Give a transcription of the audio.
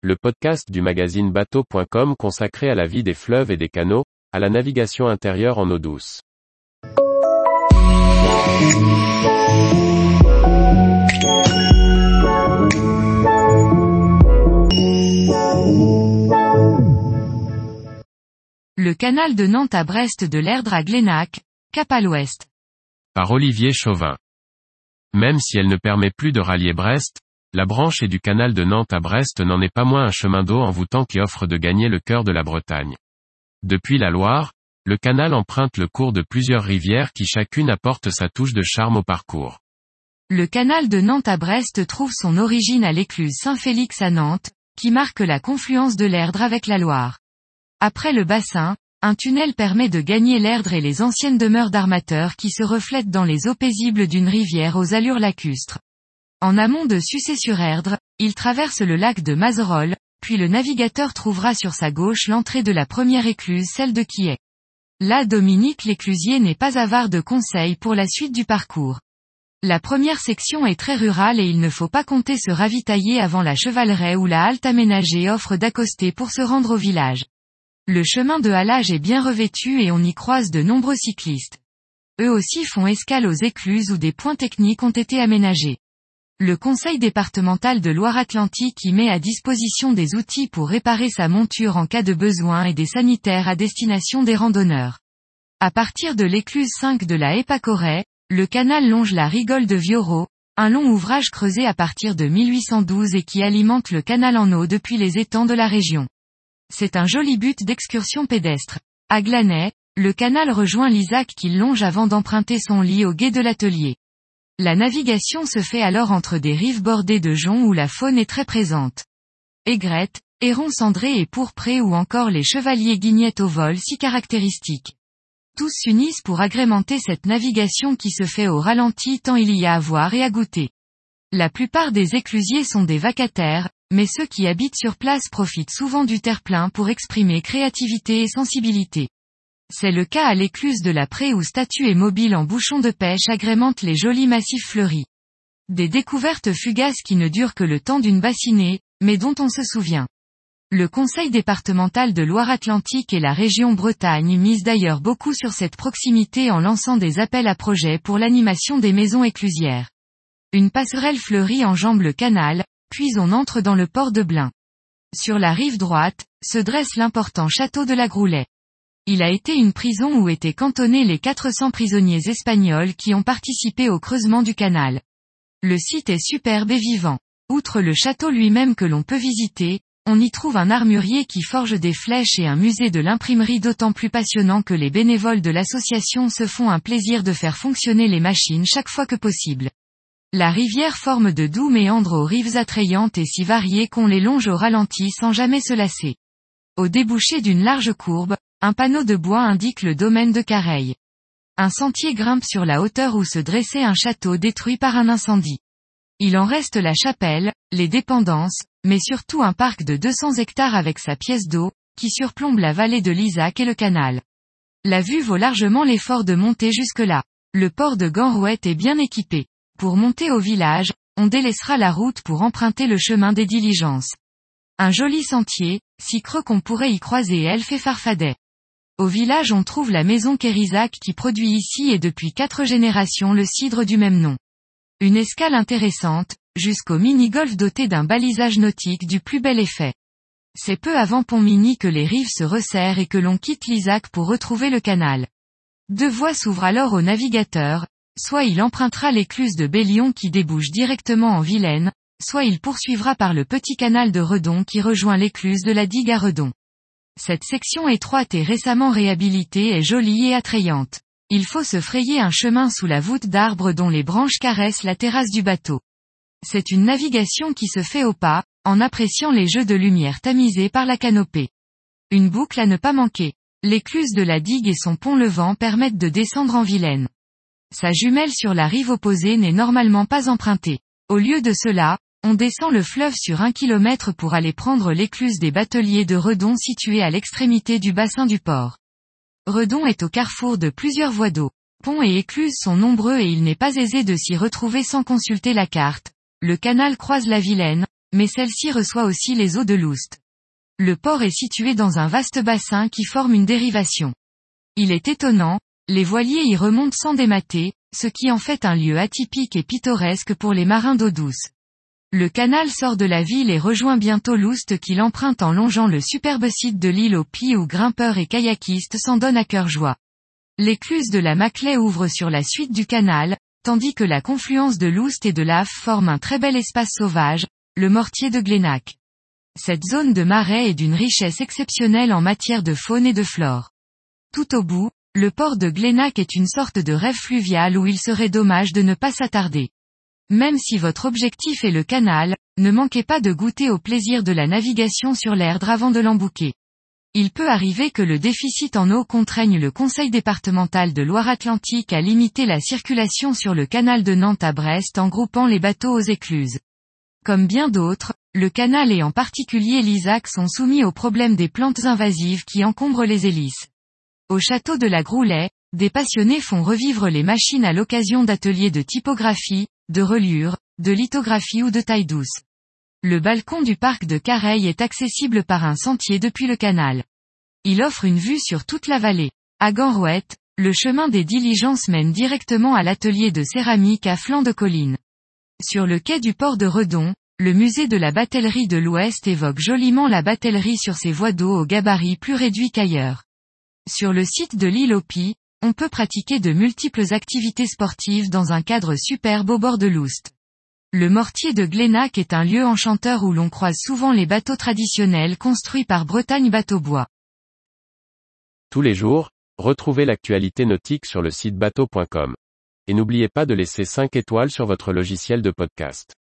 le podcast du magazine bateau.com consacré à la vie des fleuves et des canaux, à la navigation intérieure en eau douce. Le canal de Nantes à Brest de l'Erdre à Glénac, cap à l'ouest. Par Olivier Chauvin. Même si elle ne permet plus de rallier Brest, la branche et du canal de Nantes à Brest n'en est pas moins un chemin d'eau envoûtant qui offre de gagner le cœur de la Bretagne. Depuis la Loire, le canal emprunte le cours de plusieurs rivières qui chacune apporte sa touche de charme au parcours. Le canal de Nantes à Brest trouve son origine à l'écluse Saint-Félix à Nantes, qui marque la confluence de l'Erdre avec la Loire. Après le bassin, un tunnel permet de gagner l'Erdre et les anciennes demeures d'armateurs qui se reflètent dans les eaux paisibles d'une rivière aux allures lacustres. En amont de Sucé-sur-Erdre, il traverse le lac de Mazerolles, puis le navigateur trouvera sur sa gauche l'entrée de la première écluse celle de Quillet. Là Dominique l'éclusier n'est pas avare de conseils pour la suite du parcours. La première section est très rurale et il ne faut pas compter se ravitailler avant la chevaleraie ou la halte aménagée offre d'accoster pour se rendre au village. Le chemin de halage est bien revêtu et on y croise de nombreux cyclistes. Eux aussi font escale aux écluses où des points techniques ont été aménagés. Le conseil départemental de Loire-Atlantique y met à disposition des outils pour réparer sa monture en cas de besoin et des sanitaires à destination des randonneurs. À partir de l'écluse 5 de la Épacorée, le canal longe la rigole de Vioro, un long ouvrage creusé à partir de 1812 et qui alimente le canal en eau depuis les étangs de la région. C'est un joli but d'excursion pédestre. À Glanay, le canal rejoint l'Isaac qui longe avant d'emprunter son lit au gué de l'atelier. La navigation se fait alors entre des rives bordées de joncs où la faune est très présente. Aigrettes, hérons cendrés et pourprés ou encore les chevaliers guignettes au vol si caractéristiques. Tous s'unissent pour agrémenter cette navigation qui se fait au ralenti tant il y a à voir et à goûter. La plupart des éclusiers sont des vacataires, mais ceux qui habitent sur place profitent souvent du terre-plein pour exprimer créativité et sensibilité. C'est le cas à l'écluse de la Prée où statues et mobiles en bouchons de pêche agrémentent les jolis massifs fleuris. Des découvertes fugaces qui ne durent que le temps d'une bassinée, mais dont on se souvient. Le conseil départemental de Loire-Atlantique et la région Bretagne misent d'ailleurs beaucoup sur cette proximité en lançant des appels à projets pour l'animation des maisons éclusières. Une passerelle fleurie enjambe le canal, puis on entre dans le port de Blain. Sur la rive droite, se dresse l'important château de la Groulet. Il a été une prison où étaient cantonnés les 400 prisonniers espagnols qui ont participé au creusement du canal. Le site est superbe et vivant. Outre le château lui-même que l'on peut visiter, on y trouve un armurier qui forge des flèches et un musée de l'imprimerie d'autant plus passionnant que les bénévoles de l'association se font un plaisir de faire fonctionner les machines chaque fois que possible. La rivière forme de doux méandres aux rives attrayantes et si variées qu'on les longe au ralenti sans jamais se lasser. Au débouché d'une large courbe, un panneau de bois indique le domaine de Careil. Un sentier grimpe sur la hauteur où se dressait un château détruit par un incendie. Il en reste la chapelle, les dépendances, mais surtout un parc de 200 hectares avec sa pièce d'eau, qui surplombe la vallée de l'Isaac et le canal. La vue vaut largement l'effort de monter jusque-là. Le port de Ganrouette est bien équipé. Pour monter au village, on délaissera la route pour emprunter le chemin des diligences. Un joli sentier, si creux qu'on pourrait y croiser elfes et farfadets. Au village on trouve la maison Kérizac qui produit ici et depuis quatre générations le cidre du même nom. Une escale intéressante, jusqu'au mini-golf doté d'un balisage nautique du plus bel effet. C'est peu avant Pont-Mini que les rives se resserrent et que l'on quitte l'Isaac pour retrouver le canal. Deux voies s'ouvrent alors au navigateur, soit il empruntera l'écluse de Bélion qui débouche directement en Vilaine, soit il poursuivra par le petit canal de Redon qui rejoint l'écluse de la digue à Redon. Cette section étroite et récemment réhabilitée est jolie et attrayante. Il faut se frayer un chemin sous la voûte d'arbres dont les branches caressent la terrasse du bateau. C'est une navigation qui se fait au pas, en appréciant les jeux de lumière tamisés par la canopée. Une boucle à ne pas manquer. L'écluse de la digue et son pont levant permettent de descendre en Vilaine. Sa jumelle sur la rive opposée n'est normalement pas empruntée. Au lieu de cela, on descend le fleuve sur un kilomètre pour aller prendre l'écluse des bateliers de Redon située à l'extrémité du bassin du port. Redon est au carrefour de plusieurs voies d'eau. Ponts et écluses sont nombreux et il n'est pas aisé de s'y retrouver sans consulter la carte. Le canal croise la Vilaine, mais celle-ci reçoit aussi les eaux de l'Oust. Le port est situé dans un vaste bassin qui forme une dérivation. Il est étonnant, les voiliers y remontent sans démater, ce qui en fait un lieu atypique et pittoresque pour les marins d'eau douce. Le canal sort de la ville et rejoint bientôt l'Oust qui l'emprunte en longeant le superbe site de l'île au Pis où grimpeurs et kayakistes s'en donnent à cœur joie. L'écluse de la Maclay ouvre sur la suite du canal, tandis que la confluence de l'Oust et de l'Af forme un très bel espace sauvage, le mortier de Glénac. Cette zone de marais est d'une richesse exceptionnelle en matière de faune et de flore. Tout au bout, le port de Glénac est une sorte de rêve fluvial où il serait dommage de ne pas s'attarder. Même si votre objectif est le canal, ne manquez pas de goûter au plaisir de la navigation sur l'Erdre avant de l'embouquer. Il peut arriver que le déficit en eau contraigne le conseil départemental de Loire-Atlantique à limiter la circulation sur le canal de Nantes à Brest en groupant les bateaux aux écluses. Comme bien d'autres, le canal et en particulier l'Isaac sont soumis au problème des plantes invasives qui encombrent les hélices. Au château de la Groulet, des passionnés font revivre les machines à l'occasion d'ateliers de typographie, de reliure, de lithographie ou de taille douce. Le balcon du parc de Careil est accessible par un sentier depuis le canal. Il offre une vue sur toute la vallée. À Ganrouette, le chemin des diligences mène directement à l'atelier de céramique à flanc de colline. Sur le quai du port de Redon, le musée de la batellerie de l'Ouest évoque joliment la batellerie sur ses voies d'eau au gabarit plus réduit qu'ailleurs. Sur le site de l'île Opi, on peut pratiquer de multiples activités sportives dans un cadre superbe au bord de l'Oust. Le mortier de Glénac est un lieu enchanteur où l'on croise souvent les bateaux traditionnels construits par Bretagne Bateau-Bois. Tous les jours, retrouvez l'actualité nautique sur le site bateau.com. Et n'oubliez pas de laisser 5 étoiles sur votre logiciel de podcast.